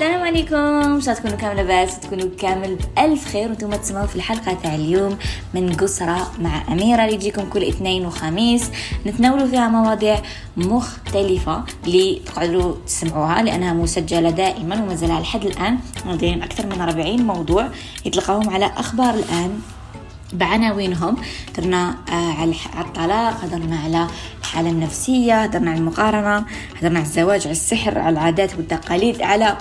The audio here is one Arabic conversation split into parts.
السلام عليكم. ان شاء تكونوا كامل لاباس؟ تكونوا كامل بألف خير وأنتم تسمعوا في الحلقة تاع اليوم من قصرة مع أميرة اللي تجيكم كل اثنين وخميس. نتناولوا فيها مواضيع مختلفة اللي تقعدوا تسمعوها لأنها مسجلة دائما وما زال لحد الآن. مواضيع أكثر من 40 موضوع يتلقاهم على أخبار الآن. بعناوينهم. هدرنا آه، على الطلاق هدرنا على الحالة النفسية هدرنا على المقارنة هدرنا على الزواج على السحر على العادات والتقاليد على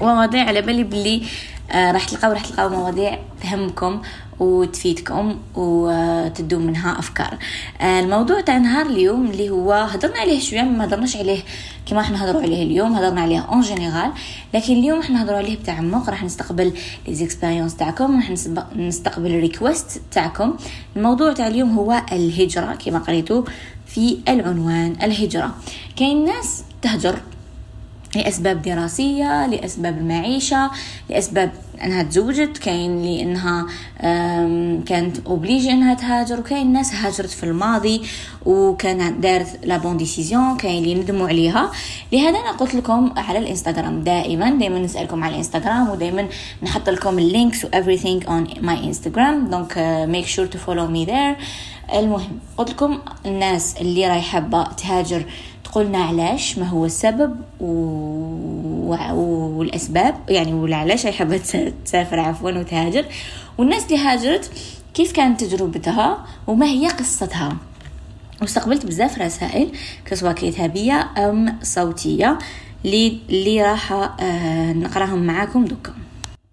مواضيع على بالي باللي آه راح تلقاو راح تلقاو مواضيع تهمكم وتفيدكم وتدوم منها أفكار. آه الموضوع تاع نهار اليوم اللي هو هضرنا عليه شوية ما هضرناش عليه كما راح نهضروا عليه اليوم هضرنا عليه en général لكن اليوم راح نهضروا عليه بتعمق راح نستقبل les expériences تاعكم راح نستقبل ال request تاعكم. الموضوع تاع اليوم هو الهجرة كما قريتوا في العنوان الهجرة. كاين ناس تهجر لأسباب دراسية لأسباب المعيشة لأسباب أنها تزوجت كاين لأنها كانت obligée أنها تهاجر وكاين ناس هاجرت في الماضي وكان دارت la bonne décision كاين اللي ندموا عليها. لهذا أنا قلت لكم على الإنستغرام دائما دائما نسألكم على الإنستغرام ودائما نحط لكم ال links و everything on my Instagram. donc make sure to follow me there. المهم قلت لكم الناس اللي راهي حابة تهاجر قلنا علاش ما هو السبب و... والأسباب يعني والعلاش هي حابة تسافر عفوا وتهاجر. والناس اللي هاجرت كيف كانت تجربتها وما هي قصتها؟ واستقبلت بزاف رسائل كسوا كتابية أم صوتية اللي اللي راح آه نقراهم معاكم دوكا.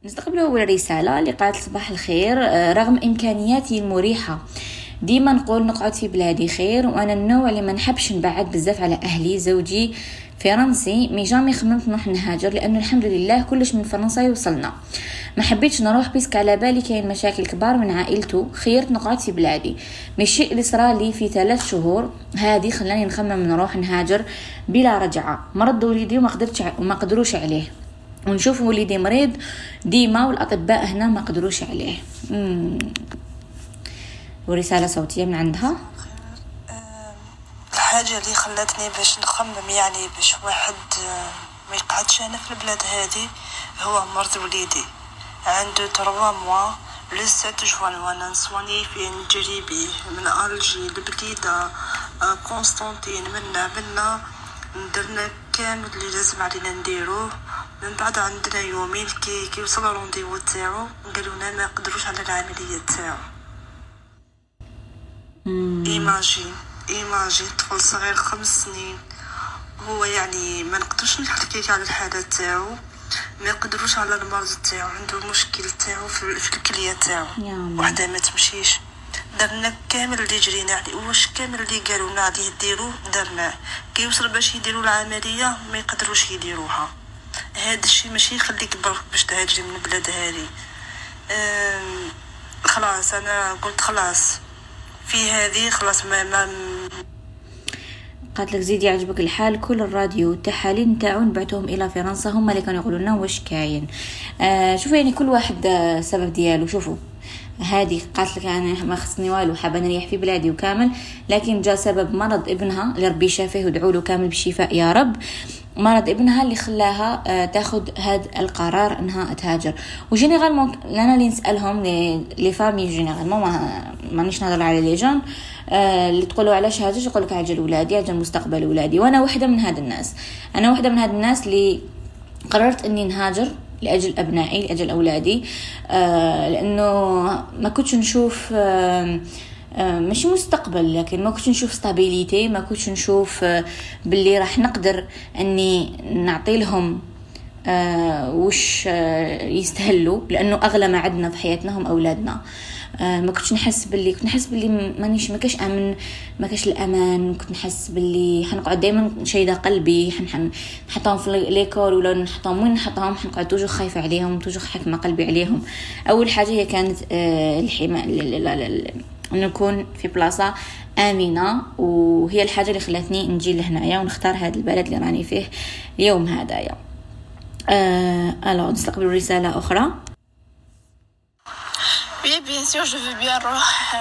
نستقبل أول رسالة اللي قالت صباح الخير آه رغم إمكانياتي المريحة. ديما نقول نقعد في بلادي خير وأنا النوع اللي ما نحبش نبعد بزاف على أهلي زوجي فرنسي mais jamais خممت نروح نهاجر لأنه الحمد لله كلش من فرنسا يوصلنا. ما حبيتش نروح puisque على بالي كاين مشاكل كبار من عائلته خيرت نقعد في بلادي. mais الشيء اللي صرا لي في ثلاث شهور هذه خلاني نخمم نروح نهاجر بلا رجعة. مرض وليدي وما قدرتش وما قدروش عليه. ونشوف وليدي مريض ديما والأطباء هنا ما قدروش عليه. ورسالة صوتية من عندها. الحاجة اللي خلتني باش نخمم يعني باش واحد ما يقعدش هنا في البلاد هذه هو مرض وليدي. عنده trois mois le sept juin وأنا نصواني فيه نجري بيه من الجي لبليدة قسطنطين منا منا درنا كامل اللي لازم علينا نديروه من بعد عندنا يومين كي كي وصل rendez-vous تاعو قالونا ما قدروش على العملية تاعو imagine imagine طفل صغير خمس سنين. هو يعني ما نقدرش نحكي على الحالة تاعو ما يقدروش على المرض تاعو عنده مشكل تاعو في, في الكلية تاعو. وحدة ما تمشيش. درنا كامل اللي جرينا عليه. واش كامل اللي قالوا عليه ديرو درناه كي يوصل باش يديروا العملية ما يقدروش يديروها. هذا الشيء ماشي يخليك برك باش تهاجري من البلاد هذه. خلاص أنا قلت خلاص. في هذه خلاص ما, ما قالت لك زيد يعجبك الحال كل الراديو والتحاليل نتاعو بعتهم إلى فرنسا هما اللي كانوا يقولوا لنا واش كاين. آه شوفوا يعني كل واحد السبب ديالو شوفوا. هذه قالت لك أنا ما خصني والو حابة نريح في بلادي وكامل لكن جاء سبب مرض ابنها اللي ربي شافيه ودعوا له كامل بالشفاء يا رب. مرض ابنها اللي خلاها آه، تاخذ هذا القرار إنها تهاجر. en général أنا اللي نسألهم les familles en général ما مانيش نهضر على les jeunes آه، اللي تقولوا علاش هاجر يقول لك على جال ولادي على جال مستقبل ولادي. وأنا واحدة من هاد الناس. أنا واحدة من هاد الناس اللي قررت إني نهاجر لأجل أبنائي لأجل أولادي. آه لأنه ما كنتش نشوف آه، ماشي مستقبل لكن ما كنتش نشوف stabilité ما كنتش نشوف آه، باللي راح نقدر إني نعطي لهم وش يستهلوا. لأنه أغلى ما عندنا في حياتنا هم أولادنا. ما كنتش نحس باللي كنت نحس باللي مانيش ما كاش أمن ما كاش الأمان. كنت نحس باللي حنقعد دائما شايده قلبي. نحطهم في ليكول ولا نحطهم وين نحطهم حنقعد توجو خايفة عليهم توجو حاكمة قلبي عليهم. أول حاجة هي كانت آه الحمايه نكون في بلاصة آمنة. وهي الحاجة اللي خلاتني نجي لهنايا ونختار هذا البلد اللي راني فيه اليوم هذايا آه ألو نستقبل رسالة أخرى؟ Oui, bien sûr, je veux bien نروح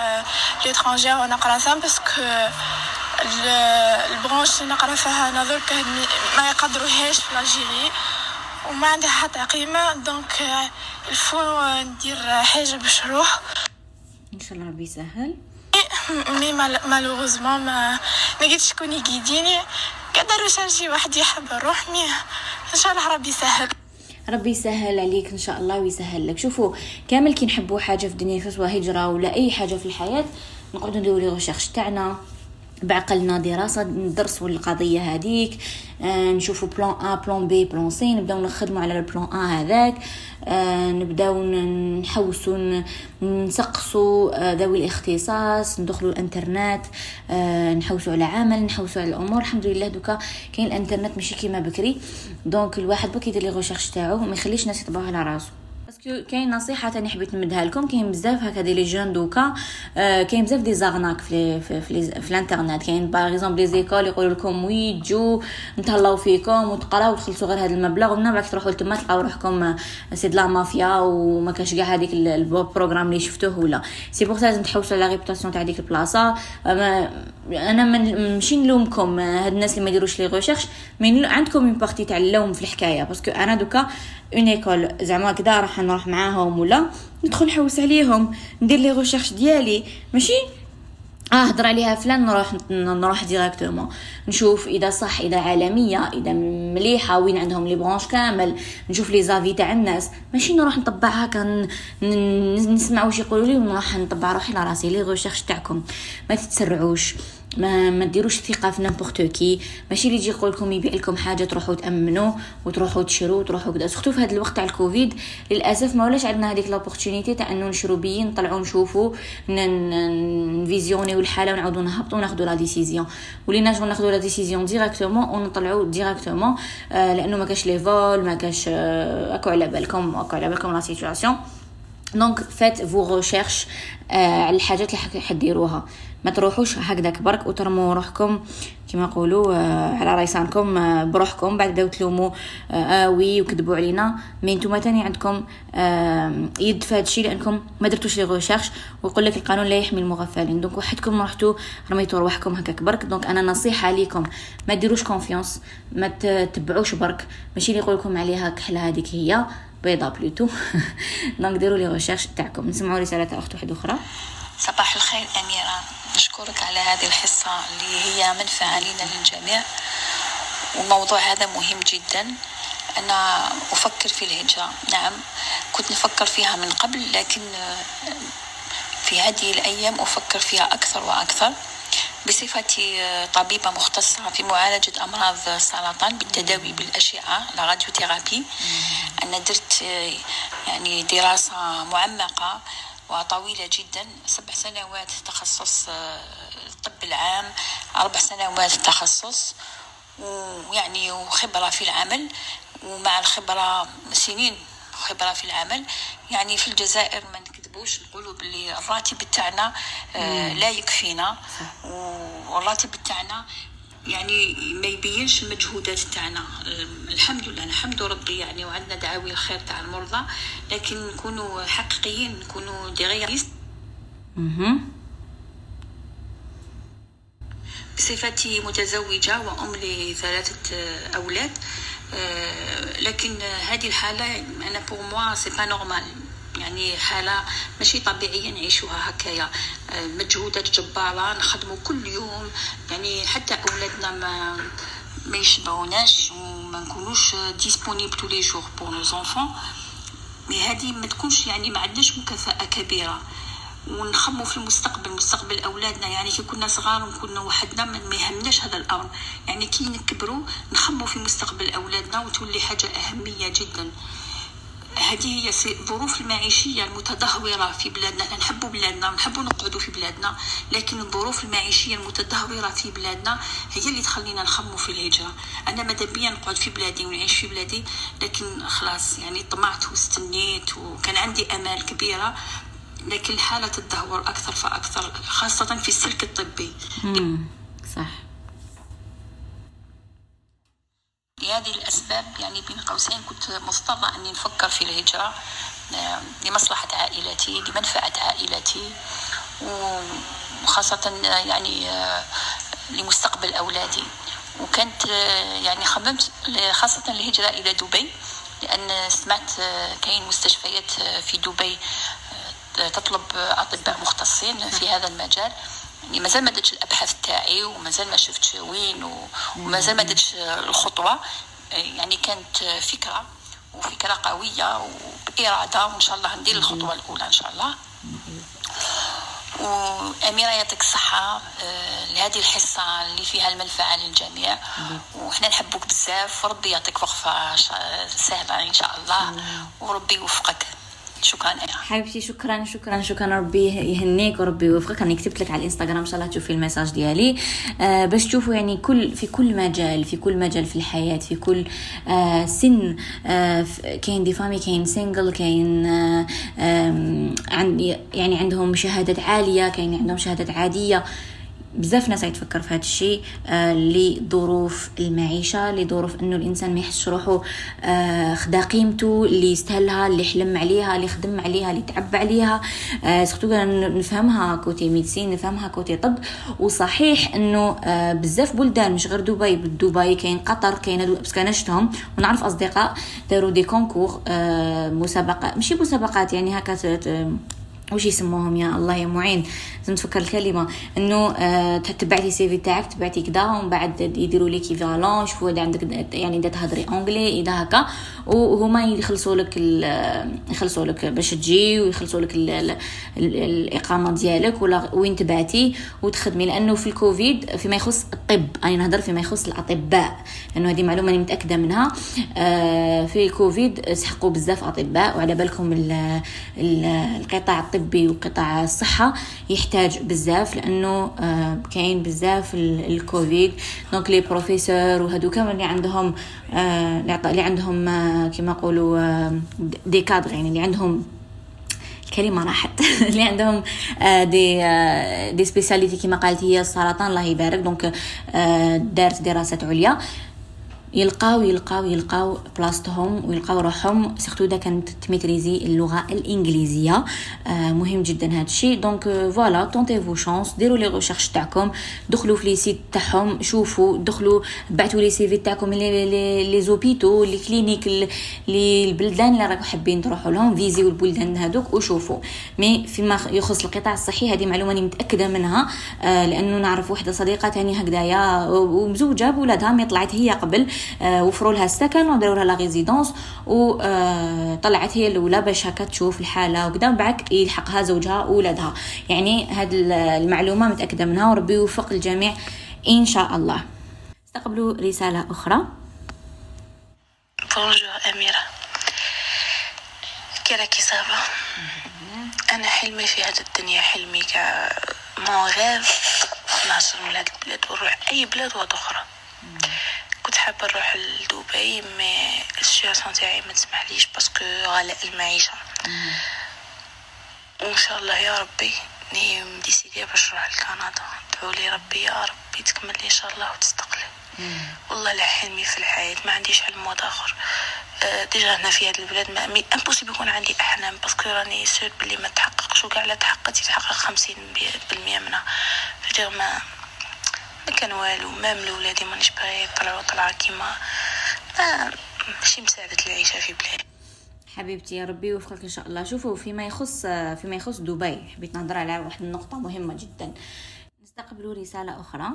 l'étranger ونقرا ثم parce que la branche اللي نقرا فيها أنا درك ما يقدروهاش في l'Algérie وما عندها حتى قيمة donc il faut ندير حاجة باش نروح ان شاء الله ربي يسهل mais malheureusement ما لقيت شكون يقيديني قدروا شي واحد يحب نروح mais ان شاء الله ربي يسهل ربي يسهل عليك إن شاء الله ويسهل لك. شوفوا كامل كي نحبوا حاجة في الدنيا سواء هجرة ولا أي حاجة في الحياة نقعدوا نديروا les recherches تاعنا. بعقلنا دراسة ندرسوا القضية هذيك آه نشوفوا plan A plan B plan C نبداو نخدموا على ال plan A هذاك آه نبداو نحوسوا نسقسوا آه ذوي الاختصاص ندخلوا الانترنت آه نحوسوا على عمل نحوسوا على الأمور. الحمد لله دوكا كاين الانترنت ماشي كيما بكري. donc الواحد بك يدير les recherches تاعو ما يخليش الناس يطبعوا على راسو. parce que كاين نصيحة تاني حبيت نمدها لكم. كاين بزاف هكا des les jeunes دوكا آه كاين بزاف des arnaques في في, في, الانترنت. كاين par exemple les écoles يقولوا لكم oui تجو نتهلاو فيكم وتقراو وتخلصوا غير هذا المبلغ ومن بعد تروحوا لتما تلقاو روحكم c'est de la mafia وما كاش كاع هذيك ال programme اللي شفتوه ولا. c'est pour لازم تحوسوا على réputation تاع ديك البلاصة. أنا ماشي نلومكم هاد الناس اللي ما يديروش les recherches mais عندكم une partie تاع اللوم في الحكاية. parce que أنا دوكا une école زعما كدا راح نروح معاهم ولا ندخل نحوس عليهم. ندير les recherches ديالي. ماشي؟ آه هضر عليها فلان نروح نروح directement نشوف إذا صح إذا عالمية إذا مليحة وين عندهم les branches كامل. نشوف les avis تاع الناس. ماشي نروح نطبعها كان نسمع واش يقولوا لي ونروح نطبع روحي لراسي les recherches تاعكم. ما تتسرعوش. ما ما ديروش ثقة في n'importe qui ماشي اللي يجي يقول لكم يبيع لكم حاجة تروحوا تأمنوا وتروحوا تشروا وتروحوا كذا surtout في هذا الوقت تاع الكوفيد للأسف ما ولاش عندنا هذيك l'opportunité تاع إنه نشرو بيين نطلعوا نشوفوا نفيزيونيو الحالة ونعاودوا نهبطوا ناخذوا la décision ولينا نجو ناخذوا la décision directement ونطلعوا directement لأنه ما كاش les vols ما كاش آه أكو على بالكم أكو على بالكم la situation donc faites vos recherches على الحاجات اللي حديروها ما تروحوش هكذاك برك وترموا روحكم كما نقولوا آه على ريسانكم بروحكم بعد بداو تلوموا آه oui وكذبوا علينا mais نتوما تاني عندكم آه يد في هادشي لانكم ما درتوش les recherches ويقول لك القانون لا يحمي المغفلين donc وحدكم رحتوا رميتوا رواحكم هكاك برك donc أنا نصيحه ليكم ما ديروش confiance ما تتبعوش برك ماشي اللي يقول لكم عليها كحله هذيك هي بيضة plutôt. donc ديروا les recherches تاعكم. نسمعوا رسالة أخت واحدة أخرى. صباح الخير أميرة. نشكرك على هذه الحصة اللي هي منفعة لنا للجميع. والموضوع هذا مهم جدا. أنا أفكر في الهجرة. نعم كنت نفكر فيها من قبل لكن في هذه الأيام أفكر فيها أكثر وأكثر. بصفتي طبيبة مختصة في معالجة أمراض السرطان بالتداوي بالأشعة الراديوثيرابي أنا درت يعني دراسة معمقة وطويلة جدا سبع سنوات تخصص الطب العام أربع سنوات تخصص ويعني وخبرة في العمل ومع الخبرة سنين خبرة في العمل يعني في الجزائر ما نكذبوش نقولوا باللي الراتب تاعنا لا يكفينا. والراتب تاعنا يعني ما يبينش المجهودات تاعنا. الحمد لله نحمد ربي يعني وعندنا دعاوي الخير تاع المرضى لكن نكونوا حقيقيين نكونوا دي بصفتي متزوجة وأم لثلاثة أولاد لكن هذه الحالة أنا pour moi c'est pas normal يعني حالة ماشي طبيعية نعيشوها هكايا. مجهودات جبارة نخدموا كل يوم يعني حتى أولادنا ما ما يشبعوناش وما نكونوش disponibles tous les jours pour nos enfants mais هذه ما تكونش يعني ما عندناش مكافأة كبيرة. ونخمو في المستقبل مستقبل أولادنا يعني كي كنا صغار وكنا وحدنا ما يهمناش هذا الأمر. يعني كي نكبروا نخمو في مستقبل أولادنا وتولي حاجة أهمية جدا. هذه هي الظروف المعيشية المتدهورة في بلادنا. نحب بلادنا ونحب نقعدوا في بلادنا لكن الظروف المعيشية المتدهورة في بلادنا هي اللي تخلينا نخمو في الهجرة. أنا ماذا بيا نقعد في بلادي ونعيش في بلادي؟ لكن خلاص يعني طمعت واستنيت وكان عندي أمال كبيرة لكن الحالة تدهور أكثر فأكثر خاصة في السلك الطبي. مم. صح لهذه الأسباب يعني بين قوسين كنت مضطرة أني نفكر في الهجرة لمصلحة عائلتي لمنفعة عائلتي وخاصة يعني آه، لمستقبل أولادي. وكانت آه، يعني خممت خاصة الهجرة إلى دبي لأن سمعت آه، كاين مستشفيات في دبي تطلب أطباء مختصين في هذا المجال. يعني مازال ما درتش الابحاث تاعي ومازال ما شفتش وين ومازال ما درتش الخطوة. يعني كانت فكرة وفكرة قوية وبإرادة وإن شاء الله ندير الخطوة الأولى إن شاء الله. وأميرة يعطيك الصحة آه، لهذه الحصة اللي فيها المنفعة للجميع. وإحنا نحبوك بزاف وربي يعطيك وقفة شا- سهلة إن شاء الله. وربي يوفقك. شكرا. أميرة حبيبتي شكرا شكرا شكرا. ربي يهنيك وربي يوفقك. راني كتبت لك على الإنستغرام إن شاء الله تشوفي ال message ديالي. آه باش تشوفوا يعني كل في كل مجال في كل مجال في الحياة في كل آه سن آه كاين des familles كاين single كاين آه عند يعني عندهم شهادات عالية كاين عندهم شهادات عادية. بزاف ناس يتفكر في هذا الشيء آه لظروف المعيشة لظروف انه الانسان ما يحسش روحه آه خدا قيمته اللي يستاهلها اللي حلم عليها اللي خدم عليها اللي تعب عليها. آه surtout نفهمها côté médecine نفهمها côté طب. وصحيح انه آه بزاف بلدان مش غير دبي دبي كاين قطر كاين هادو parce que أنا شفتهم. ونعرف أصدقاء داروا des concours آه مسابقات ماشي مسابقات يعني هكا وش يسموهم يا الله يا معين؟ لازم تفكر الكلمة. إنه آه تبعتي CV تاعك تبعتي كدا ومن بعد يديروا لك évaluation يشوفوا إذا عندك يعني إذا تهضري anglais إذا هكا. وهما يخلصوا لك يخلصوا لك باش تجي ويخلصوا لك ال- ال- ال- الإقامة ديالك ولا وين تبعتي وتخدمي. لأنه في الكوفيد فيما يخص الطب أنا نهضر فيما يخص الأطباء لأنه هذه معلومة متأكدة منها. آه في الكوفيد سحقوا بزاف أطباء وعلى بالكم ال- ال- القطاع الطبي وقطاع الصحة يحتاج بزاف لأنه آه كاين بزاف ال- الكوفيد. donc les professeurs وهذو كامل اللي عندهم عط- اللي عندهم آه كما نقولوا آه des cadres يعني اللي عندهم الكلمة راحت. اللي عندهم آه، des آه، des spécialités كما قالت هي السرطان الله يبارك. donc آه، دارت دراسات عليا. يلقاو يلقاو يلقاو بلاصتهم ويلقاو روحهم. surtout إذا كانت ت maîtriser اللغة الإنجليزية. آه مهم جدا هذا الشيء donc voilà tentez vos chances ديروا les recherches تاعكم. دخلوا في les sites تاعهم. شوفوا. دخلوا بعثوا les CV تاعكم. les les hôpitaux les cliniques les البلدان اللي راكم حابين تروحوا لهم. visez البلدان هذوك وشوفوا. mais فيما يخص القطاع الصحي هذه معلومة أنا متأكدة منها. آه لأنه نعرف وحده صديقة تاني هكذايا ومزوجة بولادها mais طلعت هي قبل. وفروا لها السكن وداروا لها la résidence وطلعت هي الأولى باش هكا تشوف الحالة وكذا من بعد يلحقها زوجها وولادها. يعني هذه المعلومة متأكدة منها وربي يوفق الجميع إن شاء الله. استقبلوا رسالة أخرى. bonjour أميرة كي راكي أنا حلمي في هذه الدنيا حلمي c'est mon rêve نهجر من هاد البلاد ونروح أي بلاد واحدة أخرى. كنت حابة نروح لدبي mais ال situation تاعي ما تسمحليش parce que غلاء المعيشة. وإن شاء الله يا ربي ني م décidée باش نروح لكندا. ادعوا لي ربي يا ربي تكمل لي إن شاء الله وتستقلي والله لا حلمي في الحياة ما عنديش حلم واحد آخر. آه، déjà هنا في هاد البلاد ما mais impossible يكون عندي أحلام parce que راني sûre بلي ما تحققش وكاع لا تحققت يتحقق خمسين بالمية منها. فجر ما ما كان والو مام لولادي مانيش باغي يطلعوا طلعة كيما. ما ماشي مساعدة العيشة في بلادي. حبيبتي يا ربي يوفقك إن شاء الله. شوفوا فيما يخص فيما يخص دبي حبيت نهضر على واحد النقطة مهمة جدا. نستقبلوا رسالة أخرى.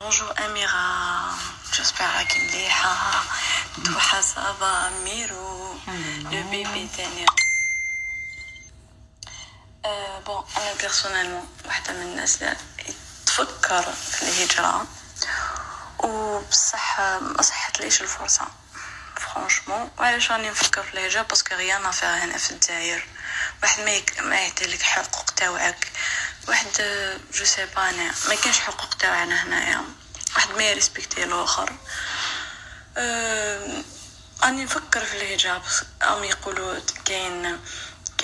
بونجور أميرة جوسبيغ راكي مليحة توحة صافا ميرو الحمد لو لله بيبي تاني بون أنا بيرسونيلمون واحدة من الناس اللي تفكر في الهجرة وبصح ما صحتليش الفرصة. فرانشمون وعلاش راني نفكر في الهجرة؟ باسكو غيان افير هنا في الجزائر واحد ما يك... ما يعطيلك حقوق تاوعك. واحد جو سي با أنا ما كانش حقوق تاوعنا هنايا. واحد ما يريسبكتي الآخر. أه... اني نفكر في الهجرة بس أم يقولوا كاين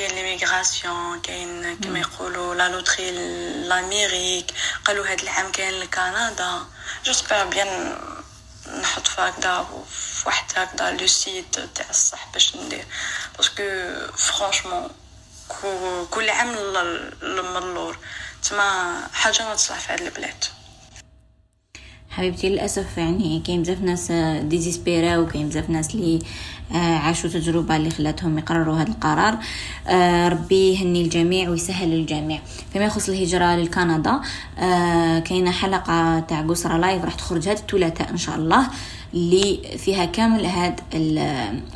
كاين ليميغراسيون كاين كما يقولوا لا لوتري لاميريك قالوا هذا العام كاين لكندا جوسبر بيان نحط في هكذا في واحد هكذا لو سيت تاع الصح باش ندير باسكو فرانشمون كل عام اللور تما حاجة ما تصلح في هاد البلاد حبيبتي للاسف يعني كاين بزاف ناس ديزيسبيرا وكاين بزاف ناس اللي عاشوا تجربة اللي خلاتهم يقرروا هذا القرار. آه، ربي يهني الجميع ويسهل للجميع. فيما يخص الهجرة لكندا آه، كاينة حلقة تاع قسرة live راح تخرج هذا الثلاثاء إن شاء الله اللي فيها كامل هاد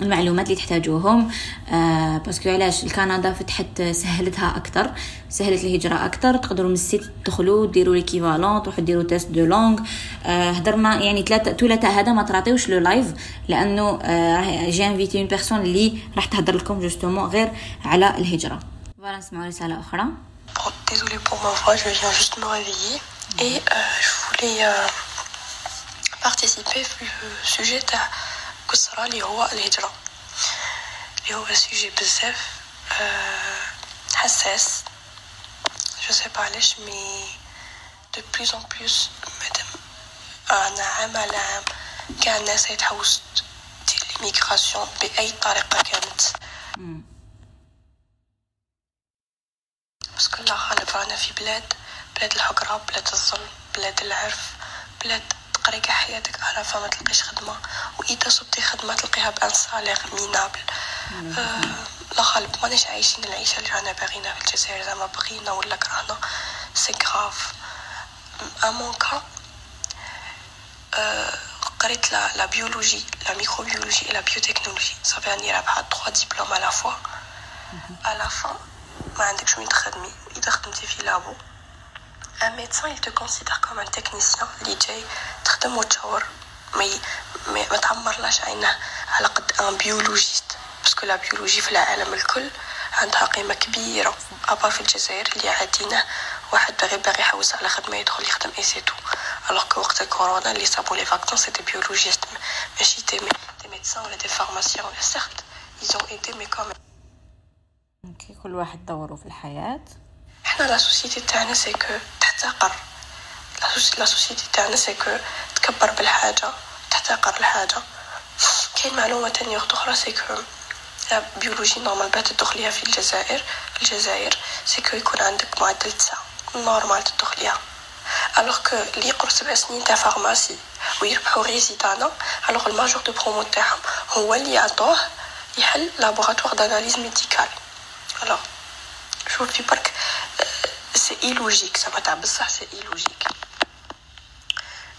المعلومات اللي تحتاجوهم. آه parce que علاش الكندا فتحت سهلتها أكثر سهلت الهجرة أكثر تقدروا من ال site تدخلوا ديروا l'équivalent تروحوا ديروا test de langue. آه هضرنا يعني ثلاثة ثلاثة هذا ما تراطيوش le live لأنه آه j'ai invité une personne اللي راح تهضر لكم justement غير على الهجرة. voilà نسمعوا رساله أخرى Désolée pour ma voix, je viens juste me réveiller. Et euh, je voulais euh, participer في ال sujet تاع قصرة اللي هو الهجرة اللي هو sujet بزاف حساس je sais pas علاش mais de plus en plus madame أنا عام على عام كاع الناس يتحوس دير l'immigration بأي طريقه كانت parce que الله غالب رانا في بلاد بلاد الحقرة بلاد الظلم بلاد القرف بلاد تقري كاع حياتك عارفة ما تلقيش خدمة وإذا صبتي خدمة تلقيها ب un salaire minable الله غالب ماناش عايشين العيشة اللي رانا باغينا في الجزائر زعما بغينا ولا كرهنا c'est grave à mon cas قريت la biologie la microbiologie la biotechnologie صافي راني رابحة 3 diplômes à la fois à la fin ما عندكش وين تخدمي واذا خدمتي في labo un médecin il te considère comme un technicien. اللي جاي تخدم وتشاور ما ما تعمرلاش عينه على قد un biologiste parce que la biologie في العالم الكل عندها قيمة كبيرة أبا في الجزائر اللي عادينا واحد باغي باغي يحوس على خدمة يدخل يخدم et c'est tout alors que وقت كورونا اللي صابو les vaccins c'est des biologistes ماشي des des médecins ولا des pharmaciens certes ils ont aidé mais comme كل واحد دوره في الحياة. إحنا la société تاعنا c'est que تحتقر la société تاعنا c'est que تكبر بالحاجة. تحتقر الحاجة. كاين معلومة تانية أخرى c'est que la biologie normal باه تدخليها في الجزائر. الجزائر c'est que يكون عندك معدل تسعة. normal تدخليها alors que اللي يقرو سبع سنين تاع pharmacie ويربحو résidanat alors ال major de promo تاعهم هو اللي يعطوه يحل laboratoire d'analyses médicales alors شوفي برك c'est illogique زعما تاع بصح c'est illogique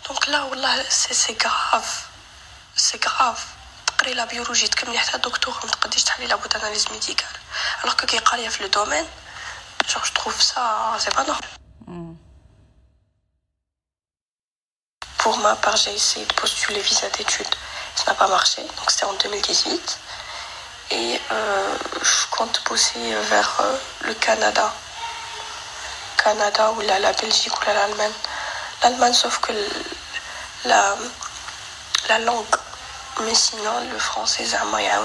donc لا والله c'est c'est grave c'est grave تقري la biologie تكملي حتى دكتور ما تقديش تحلي labo d'analyses médicales alors que قاريه في le domaine Je trouve ça, c'est pas normal. Hmm. Pour ma part, j'ai essayé de postuler visa d'études. Ça n'a pas marché, donc c'était en 2018. Et euh, je compte pousser vers euh, le Canada. Canada ou la, Belgique ou l'Allemagne. L'Allemagne, sauf que la, la langue. Mais sinon, le français, c'est un moyen.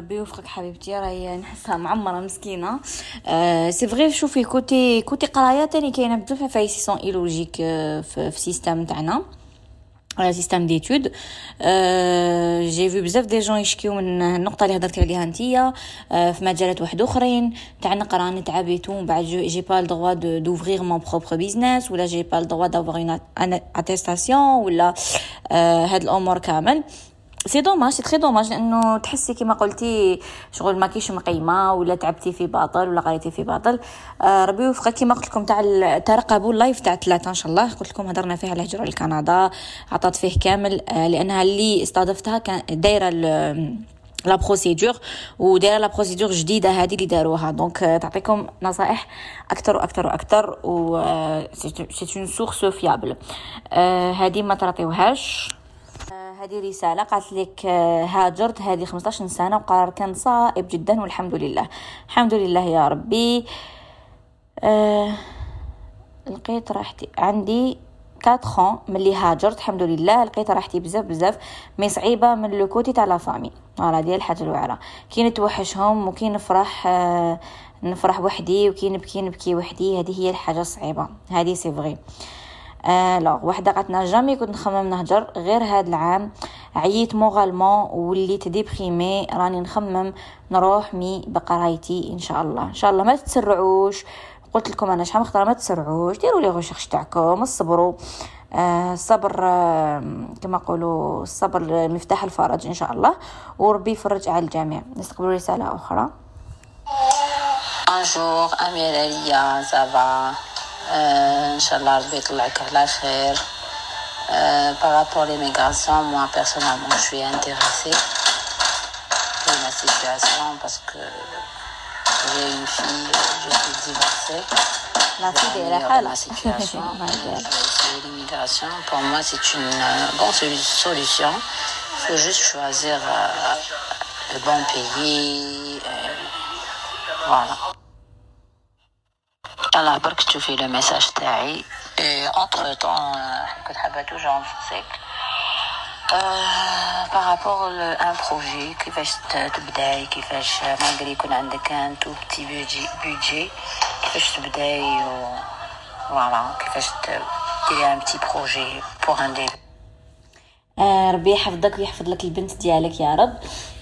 ربي يوفقك حبيبتي راهي نحسها معمرة مسكينة. أه c'est vrai شوفي côté côté قراية تاني كاينة بزاف فايسي sont illogiques في, في système تاعنا. système d'études j'ai vu بزاف des gens يشكيو من النقطة اللي هضرتي عليها نتيا في مجالات واحد أخرين. تاع نقرا نتعب تو بعد j'ai pas le droit d'ouvrir mon propre business ولا j'ai pas le droit d'avoir une attestation ولا هاد الأمور كامل. c'est dommage c'est très dommage لأنه تحسي كما قلتي شغل ما كيش مقيمة ولا تعبتي في باطل ولا قريتي في باطل. آه ربي يوفقك. كما قلت لكم تاع ترقبوا ال live تاع ثلاثة إن شاء الله. قلت لكم هضرنا فيها الهجره لكندا عطات فيه كامل. آه لأنها اللي استضفتها كان دايرة la procédure ودايرة la procédure جديدة هذه اللي داروها. donc تعطيكم نصائح أكثر وأكثر وأكثر و c'est une source fiable هذه ما تعطيوهاش هذه رسالة قالت لك هاجرت هذه 15 سنة وقرار كان صائب جدا والحمد لله. الحمد لله يا ربي. أه لقيت راحتي. عندي 4 ملي هاجرت الحمد لله. لقيت راحتي بزاف بزاف. mais صعيبة من le côté تاع la famille. voilà ديال الحاجة الواعره كي نتوحشهم وكي نفرح آه نفرح وحدي وكي نبكي نبكي وحدي هذه هي الحاجة الصعيبة. هذه c'est vrai آه لا وحده قالتنا jamais كنت نخمم نهجر غير هاد العام. عييت moralement وليت déprimée. راني نخمم نروح mais بقرايتي إن شاء الله. إن شاء الله ما تتسرعوش. قلت لكم أنا شحال مختاره ما تسرعوش. ديروا les recherches تاعكم الصبروا آه الصبر آه كما نقولوا الصبر مفتاح الفرج إن شاء الله. وربي يفرج على الجميع. نستقبلوا رسالة أخرى. Bonjour, Amir Elia, ça va. Euh, Inch'Allah, avec la euh, par rapport à l'immigration, moi personnellement, je suis intéressée de ma situation parce que j'ai une fille, je suis divorcée. La fille est Ma situation l'immigration, pour moi, c'est une euh, bonne solution. Il faut juste choisir euh, le bon pays. Voilà. الله برك تشوفي لو ميساج تاعي اونتر طون كنت حابه توجع نفسك بارابور ان بروجي كيفاش ت- تبداي كيفاش مالغري يكون عندك ان تو بتي بيجي بيجي كيفاش تبداي و voilà كيفاش ت- ديري un petit projet pour un début آه ربي يحفظك ويحفظ لك البنت ديالك يا رب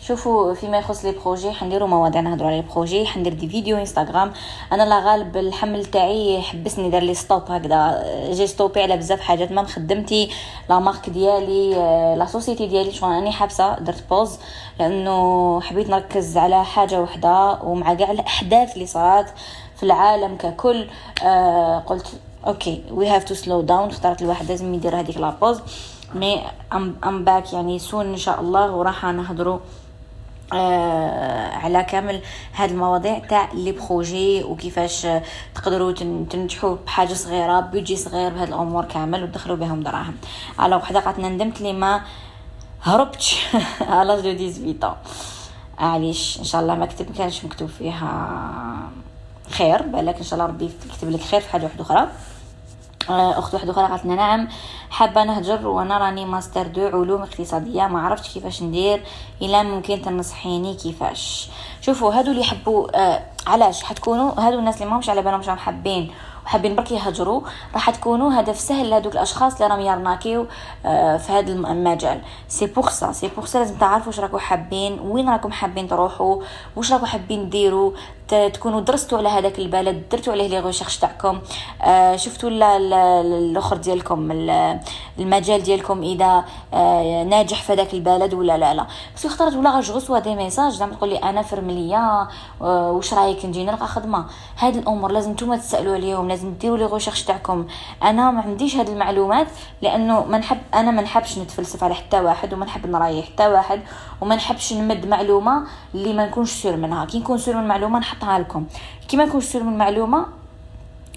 شوفوا فيما يخص les projets حنديروا مواضيع نهضروا على ال projet حندير des vidéos إنستغرام. أنا لا غالب الحمل تاعي حبسني دار لي stop هكذا. j'ai stoppé على بزاف حاجات. ما خدمتي la marque ديالي آه، la société ديالي. شغل راني حابسة درت pause لأنه حبيت نركز على حاجة وحدة ومع كاع الأحداث اللي صارت في العالم ككل. آه قلت okay we have to slow down اختارت الواحد لازم يدير هذيك la pause mais I'm back يعني سون إن شاء الله وراح نهضروا آه على كامل هاد المواضيع تاع les projets وكيفاش تقدروا تن- تنجحوا بحاجة صغيرة بيجي صغير بهاد الأمور كامل وتدخلوا بهم دراهم. على وحده قالت ندمت لي ما هربتش على 2018 معليش إن شاء الله ما كتب كانش مكتوب فيها خير بالك إن شاء الله ربي يكتب لك خير في حاجة واحدة أخرى. أخت واحدة أخرى قالت نعم حابة نهجر وأنا راني master deux علوم اقتصادية ما عرفتش كيفاش ندير إلا ممكن تنصحيني كيفاش. شوفوا هادو اللي يحبوا آه علاش؟ حتكونوا هادو الناس اللي ماهمش على بالهم راهم حابين وحابين برك يهجروا راح تكونوا هدف سهل لهذوك الأشخاص اللي راهم يarnaquiw آه، في هذا المجال. c'est pour ça c'est pour ça لازم تعرفوا واش راكم حابين وين راكم حابين تروحوا واش راكم حابين ديروا. تكونوا درستوا على هذاك البلد درتوا عليه les recherches تاعكم. آه، شفتوا لا- لا- الأخر ديالكم ال- المجال ديالكم إذا آه، ناجح في هذاك البلد ولا لا لا. parce que اختارت ولا je reçois des messages زعما تقول لي أنا فرملية واش رايك نجي؟ نلقى خدمة. هاد الأمور لازم نتوما تسألوا عليهم لازم ديروا les recherches تاعكم. أنا ما عنديش هاد المعلومات لأنه ما نحب أنا ما نحبش نتفلسف على حتى واحد وما نحب نرايح حتى واحد وما نحبش نمد معلومة اللي ما نكونش sûr منها. كي نكون sûr من معلومه نحطها لكم. كي ما نكونش sûr من معلومة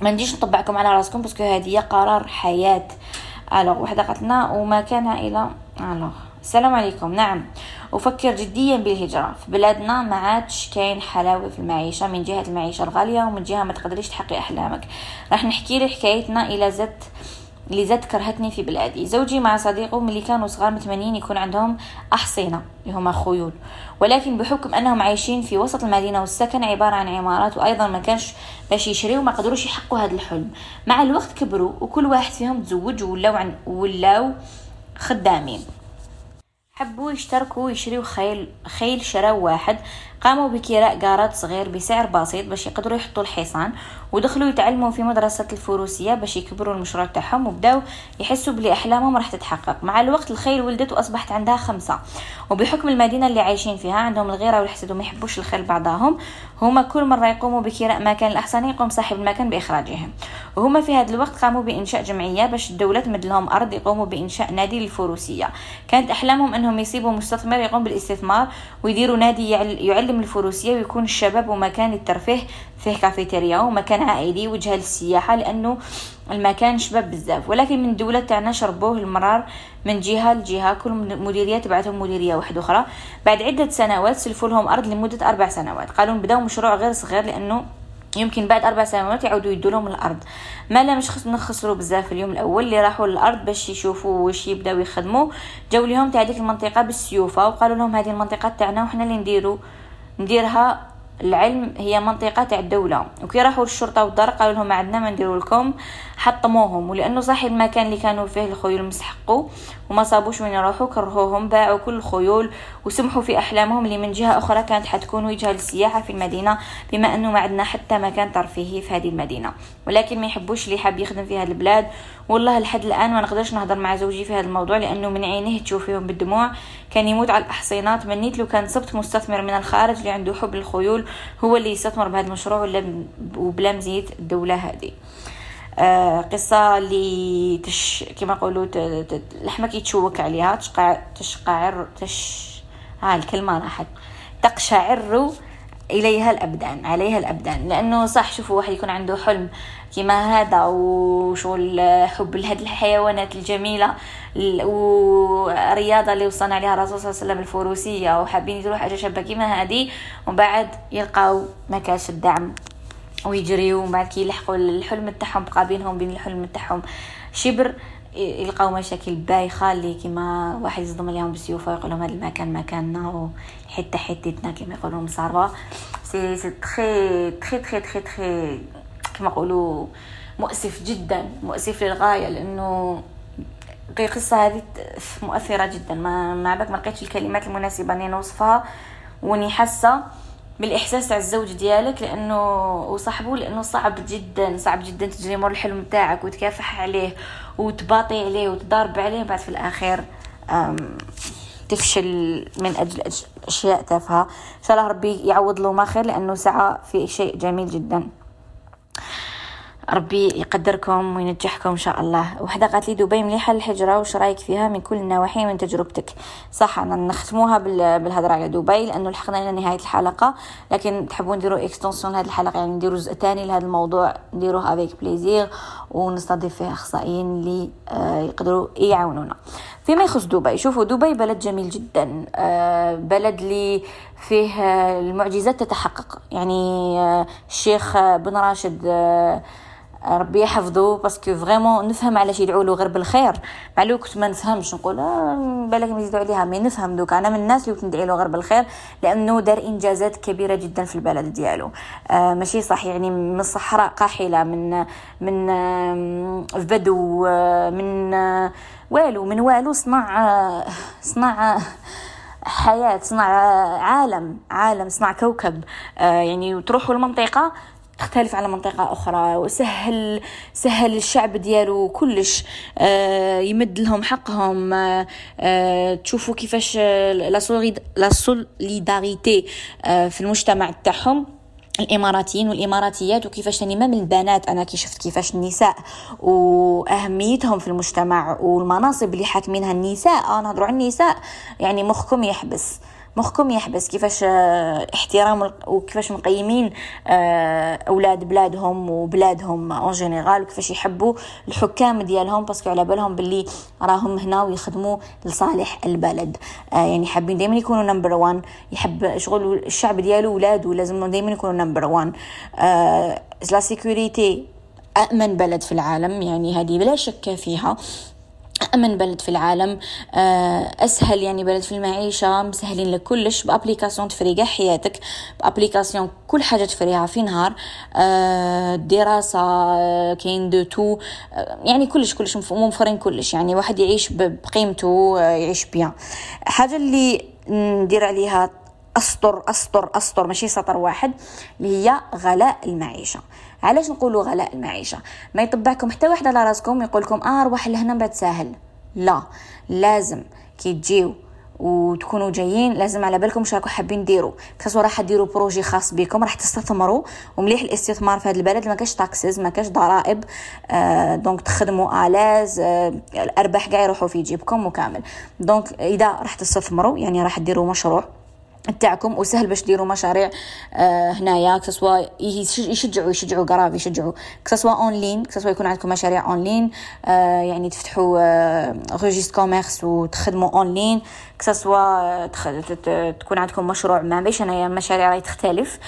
ما نديش نطبعكم على راسكم parce que هذه قرار حياة. alors وحدة قالت لنا وما كان إلى alors السلام عليكم. نعم. أفكر جديا بالهجرة. في بلادنا ما عادش كاين حلاوة في المعيشة من جهة المعيشة الغالية ومن جهة ما تقدريش تحققي أحلامك. راح نحكي لك حكايتنا إلى زدت اللي زاد كرهتني في بلادي. زوجي مع صديقه ملي كانوا صغار متمنين يكون عندهم أحصنة اللي هما خيول. ولكن بحكم أنهم عايشين في وسط المدينة والسكن عبارة عن عمارات وأيضا ما كانش باش يشريوا ما قدروش يحققوا هذا الحلم. مع الوقت كبروا وكل واحد فيهم تزوج ولاو عن ولاو خدامين. حبوا يشتركوا ويشريوا خيل خيل شراو واحد. قاموا بكراء جارات صغير بسعر بسيط باش يقدروا يحطوا الحصان ودخلوا يتعلموا في مدرسة الفروسية باش يكبروا المشروع تاعهم وبداو يحسوا بلي أحلامهم راح تتحقق. مع الوقت الخيل ولدت وأصبحت عندها خمسة. وبحكم المدينة اللي عايشين فيها عندهم الغيرة والحسد وما يحبوش الخيل بعضهم. هما كل مرة يقوموا بكراء مكان الأحصنة يقوم صاحب المكان بإخراجهم. وهما في هذا الوقت قاموا بإنشاء جمعية باش الدولة تمد لهم أرض يقوموا بإنشاء نادي للفروسية. كانت أحلامهم أنهم يصيبوا مستثمر يقوم بالاستثمار ويديروا نادي يعل- يعلم الفروسية ويكون الشباب ومكان للترفيه فيه كافيتيريا ومكان عائلي وجهة للسياحة لأنه المكان شباب بزاف. ولكن من الدولة تاعنا شربوه المرار من جهة لجهة كل مديرية تبعتهم مديرية واحدة أخرى. بعد عدة سنوات سلفوا لهم أرض لمدة أربع سنوات. قالوا نبداو مشروع غير صغير لأنه يمكن بعد أربع سنوات يعودوا يدوا لهم الأرض. ما لا مش نخسروا بزاف اليوم الأول. اللي راحوا للأرض باش يشوفوا واش يبداو يخدموا. جاو لهم تاع ديك المنطقة بالسيوفة وقالوا لهم هذه المنطقة تاعنا وحنا اللي نديروا نديرها العلم هي منطقة تاع الدولة. وكي راحوا للشرطة والدار قالوا لهم ما عندنا ما نديروا لكم حطموهم. ولأنه صحي المكان اللي كانوا فيه الخيول مستحقوا وما صابوش وين يروحوا كرهوهم باعوا كل الخيول وسمحوا في أحلامهم اللي من جهة أخرى كانت حتكون وجهة للسياحة في المدينة بما أنه ما عندنا حتى مكان ترفيهي في هذه المدينة. ولكن ما يحبوش اللي حاب يخدم في هذه البلاد. والله لحد الآن ما نقدرش نهضر مع زوجي في هذا الموضوع لأنه من عينيه تشوفيهم بالدموع. كان يموت على الأحصينات. منيت لو كان صبت مستثمر من الخارج اللي عنده حب الخيول هو اللي يستثمر بهذا المشروع وبلا مزيت الدولة هذه. آه قصة اللي تش كما يقولوا لحمك يتشوك عليها. تشقع تشقعر تش ها الكلمة راحت تقشعر إليها الأبدان عليها الأبدان. لأنه صح شوفوا واحد يكون عنده حلم. كما هذا وشغل حب لهاد الحيوانات الجميلة والرياضة اللي وصلنا عليها الرسول صلى الله عليه وسلم الفروسية وحابين يديروا حاجة شابة كيما هذه ومن بعد يلقاو مكاش الدعم ويجريو ومن بعد كي يلحقوا الحلم تاعهم بقى بينهم بين الحلم تاعهم شبر يلقاو مشاكل بايخة اللي كيما واحد يصدم عليهم بالسيوفه ويقول لهم هذا المكان مكاننا وحته حتتنا كيما يقولوا مصاربه سي سي تخي تخي تخي تخي كيما يقولوا مؤسف جدا مؤسف للغاية لأنه القصة هذه مؤثرة جدا. ما ما بالك ما لقيتش الكلمات المناسبة أني نوصفها وني حاسة بالإحساس تاع الزوج ديالك لأنه وصاحبه لأنه صعب جدا صعب جدا تجري مور الحلم تاعك وتكافح عليه وتباطي عليه وتضارب عليه بعد في الاخير تفشل من أجل أشياء تافهة. إن شاء الله ربي يعوض له ما خير لأنه سعى في شيء جميل جدا. ربي يقدركم وينجحكم إن شاء الله. وحدة قالت لي دبي مليحة للهجرة وش رأيك فيها؟ من كل النواحي من تجربتك. صح أنا نختموها بالهضره على دبي لأنه لحقنا إلى نهاية الحلقة. لكن تحبون نديروا extension لهذه الحلقة يعني نديروا جزء ثاني لهذا الموضوع نديروه avec plaisir ونستضيف فيه أخصائيين اللي آه، يقدروا يعاونونا. فيما يخص دبي شوفوا دبي بلد جميل جدا آه، بلد اللي فيه المعجزات تتحقق. يعني آه، الشيخ بن راشد ربي يحفظه parce que vraiment نفهم علاش يدعوا له غير بالخير. مع الوقت ما نفهمش نقول آه بالك يزيدوا عليها mais نفهم دوك. أنا من الناس اللي ندعي له غير بالخير لأنه دار إنجازات كبيرة جدا في البلد ديالو. آه ماشي صح يعني من الصحراء قاحلة من من آه بدو آه من آه والو من والو صنع آه صنع آه حياة صنع عالم عالم صنع كوكب. آه يعني وتروحوا المنطقة تختلف على منطقة أخرى وسهل سهل الشعب ديالو كلش. آه يمد لهم حقهم. آه تشوفوا كيفاش لا في المجتمع تاعهم. الإماراتيين والإماراتيات وكيفاش تاني ما من البنات أنا كي شفت كيفاش النساء وأهميتهم في المجتمع والمناصب اللي حاكمينها النساء نهضروا عن النساء يعني مخكم يحبس. مخكم يحبس. كيفاش آه، احترام وكيفاش مقيمين آه، أولاد بلادهم وبلادهم en général وكيفاش يحبوا الحكام ديالهم parce que على بالهم باللي راهم هنا ويخدموا لصالح البلد. آه، يعني حابين دائما يكونوا number one يحب شغل الشعب ديالو ولادو لازم دائما يكونوا number one la sécurité أأمن بلد في العالم يعني هذه بلا شك فيها. أمن بلد في العالم آه، أسهل يعني بلد في المعيشة مسهلين لك كلش ب application تفري كاع حياتك ب application كل حاجة تفريها في نهار آه، دراسة آه، كاين de tout يعني كلش كلش موفرين كلش يعني واحد يعيش بقيمته يعيش bien حاجة اللي ندير عليها أسطر أسطر أسطر ماشي سطر واحد اللي هي غلاء المعيشة. علاش نقولوا غلاء المعيشة؟ ما يطبعكم حتى واحد على راسكم يقول لكم آه روح لهنا بعد ساهل لا لازم كي تجيو وتكونوا جايين لازم على بالكم واش راكم حابين ديروا. que ce soit راح ديروا projet خاص بكم راح تستثمروا. ومليح الاستثمار في هذا البلد ما كاش taxes ما كاش ضرائب. آه donc تخدموا à l'aise آه الأرباح كاع يروحوا في جيبكم وكامل. donc إذا راح تستثمروا يعني راح ديروا مشروع. تاعكم وسهل باش ديروا مشاريع آه هنايا que ce soit يشجعوا يشجعوا قراب يشجعوا. كسوا اون لين كسوا يكون عندكم مشاريع en ligne آه يعني تفتحوا آه commerce وتخدموا en ligne que ce soit تكون عندكم مشروع ما بيش هنايا مشاريع راهي تختلف.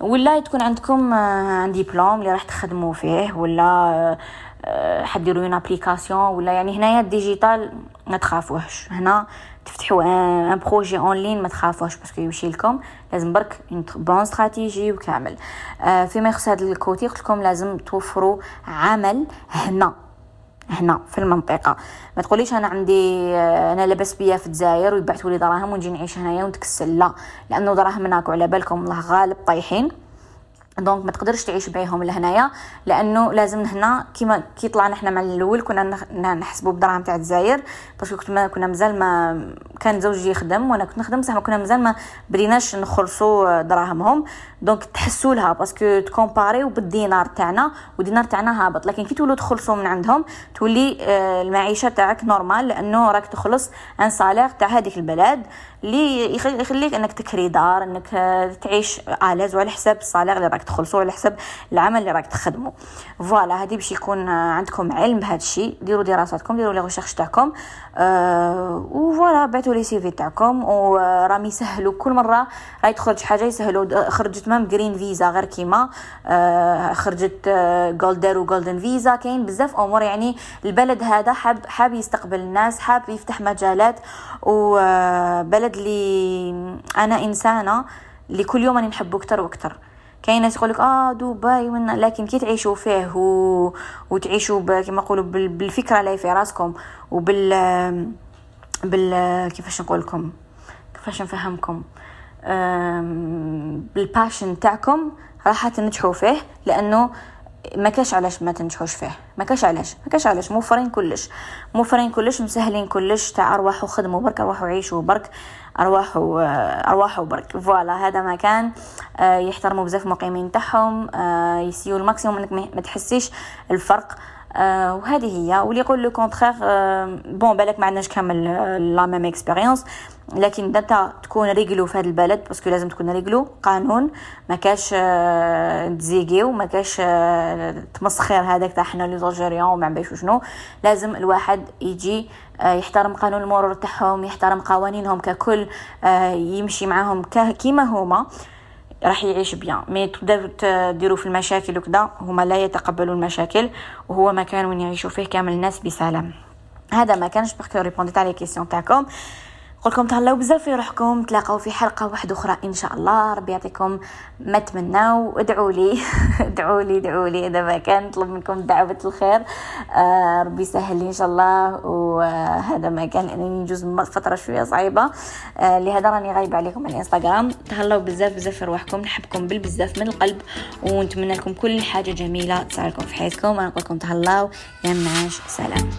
ولا تكون عندكم un diplôme اللي راح تخدموا فيه ولا حديروا une application ولا يعني هنايا ال digital ما تخافوهش. هنا تفتحوا un projet en ligne ما تخافوش parce que يمشي لكم. لازم برك bonne stratégie وكامل. فيما يخص هذا ال côté قلت لكم لازم توفروا عمل هنا. هنا في المنطقة. ما تقوليش أنا عندي أنا لاباس بيا في الجزائر ويبعثوا لي دراهم ونجي نعيش هنايا ونتكسل. لا لأنه دراهم هناك وعلى بالكم الله غالب طايحين. donc ما تقدرش تعيش بيهم لهنايا لأنه لازم هنا كيما كي طلعنا حنا مع الأول كنا نحسبوا بدراهم تاع الجزائر parce que كنت ما كنا مازال ما كان زوجي يخدم وأنا كنت نخدم بصح ما كنا مازال ما بديناش نخلصوا دراهمهم. donc تحسوا لها parce que تكومباريو بالدينار تاعنا والدينار تاعنا هابط. لكن كي تولوا تخلصوا من عندهم تولي آه، المعيشة تاعك normal لأنه راك تخلص un salaire تاع هذيك البلد اللي يخليك إنك تكري دار إنك آه، تعيش à l'aise وعلى حساب ال salaire اللي راك تخلصوا على حساب العمل اللي راك تخدموا voilà هذه باش يكون آه، عندكم علم بهذا الشيء ديروا دراساتكم ديروا les recherches تاعكم أه و voilà بعثوا les CV تاعكم وراهم يسهلوا كل مرة راهي تخرج حاجة يسهلوا خرجت même green visa غير كيما أه خرجت golden و golden visa كاين بزاف أمور يعني البلد هذا حاب حاب يستقبل الناس حاب يفتح مجالات وبلد اللي أنا إنسانة اللي كل يوم راني نحبه أكثر وأكثر كاين ناس يقولك آه دبي من لكن كي تعيشوا فيه و... وتعيشوا ب... كما نقولوا بال... بالفكرة اللي في راسكم وبال بال كيفاش نقول لكم؟ كيفاش نفهمكم؟ بال passion تاعكم راح تنجحوا فيه لأنه ما كاش علاش ما تنجحوش فيه. ما كاش علاش. ما كاش علاش. موفرين كلش. موفرين كلش مسهلين كلش. تاع ارواحوا خدموا برك ارواحوا عيشوا برك ارواحوا ارواحوا برك voilà هذا مكان آه، يحترموا بزاف المقيمين تاعهم. آه، يسيو ال maximum إنك ما تحسيش الفرق. آه وهذه هي. واللي يقول le contraire bon بالك ما عندناش كامل la même expérience لكن أنت تكون réglo في هذا البلد parce que لازم تكون réglo قانون ما كاش آه تزيقيو ما كاش آه تمسخير هذاك تاع حنا les Algériens وما باش شنو لازم الواحد يجي يحترم قانون المرور تاعهم يحترم قوانينهم ككل يمشي معاهم كيما هما. راح يعيش bien. mais تبداو ديروا في المشاكل وكذا هما لا يتقبلوا المشاكل وهو مكان وين يعيشوا فيه كامل الناس بسلام. هذا ما كانش parce que ريبونديت على questions تاعكم لكم تهلاو بزاف في روحكم تلاقاو في حلقة واحدة أخرى إن شاء الله. ربي يعطيكم ما تمناو ادعوا لي. ادعوا لي ادعوا لي. دابا كان نطلب منكم دعوة الخير. آه ربي يسهل لي إن شاء الله. وهذا ما كان أنني نجوز فترة شوية صعيبة. آه لهذا راني غايبة عليكم على الإنستغرام. تهلاو بزاف بزاف في روحكم. نحبكم بالبزاف من القلب. ونتمنى لكم كل حاجة جميلة تصير لكم في حياتكم. أنا نقول لكم تهلاو. يا منعاش سلام.